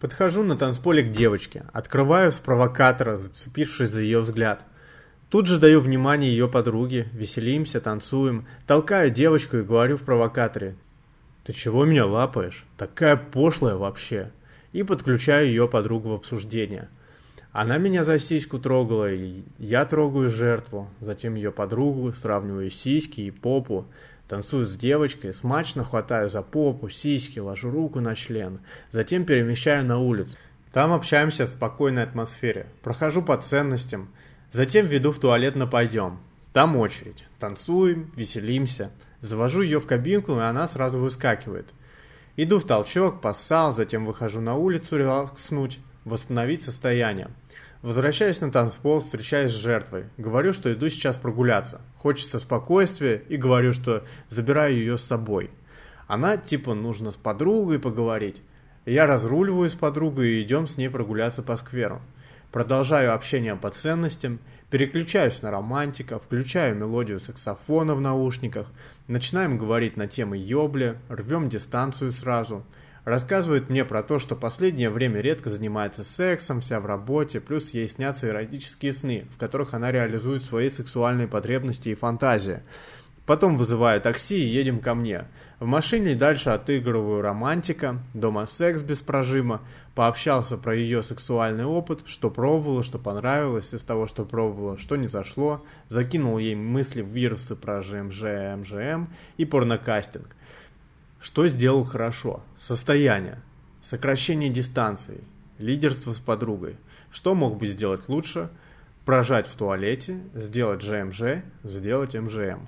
Подхожу на танцполе к девочке, открываю с провокатора, зацепившись за ее взгляд. Тут же даю внимание ее подруге, веселимся, танцуем, толкаю девочку и говорю в провокаторе. «Ты чего меня лапаешь? Такая пошлая вообще!» И подключаю ее подругу в обсуждение. Она меня за сиську трогала, и я трогаю жертву, затем ее подругу, сравниваю сиськи и попу, Танцую с девочкой, смачно хватаю за попу, сиськи, ложу руку на член. Затем перемещаю на улицу. Там общаемся в спокойной атмосфере. Прохожу по ценностям. Затем веду в туалет на пойдем. Там очередь. Танцуем, веселимся. Завожу ее в кабинку, и она сразу выскакивает. Иду в толчок, поссал, затем выхожу на улицу релакснуть, восстановить состояние. Возвращаюсь на танцпол, встречаюсь с жертвой. Говорю, что иду сейчас прогуляться. Хочется спокойствия и говорю, что забираю ее с собой. Она типа нужно с подругой поговорить. Я разруливаю с подругой и идем с ней прогуляться по скверу. Продолжаю общение по ценностям, переключаюсь на романтика, включаю мелодию саксофона в наушниках, начинаем говорить на темы ёбли, рвем дистанцию сразу – Рассказывает мне про то, что последнее время редко занимается сексом, вся в работе, плюс ей снятся эротические сны, в которых она реализует свои сексуальные потребности и фантазии. Потом вызываю такси и едем ко мне. В машине дальше отыгрываю романтика, дома секс без прожима, пообщался про ее сексуальный опыт, что пробовала, что понравилось из того, что пробовала, что не зашло, закинул ей мысли в вирусы про ЖМЖ, МЖМ и порнокастинг. Что сделал хорошо? Состояние, сокращение дистанции, лидерство с подругой. Что мог бы сделать лучше? Прожать в туалете, сделать ЖМЖ, сделать МЖМ.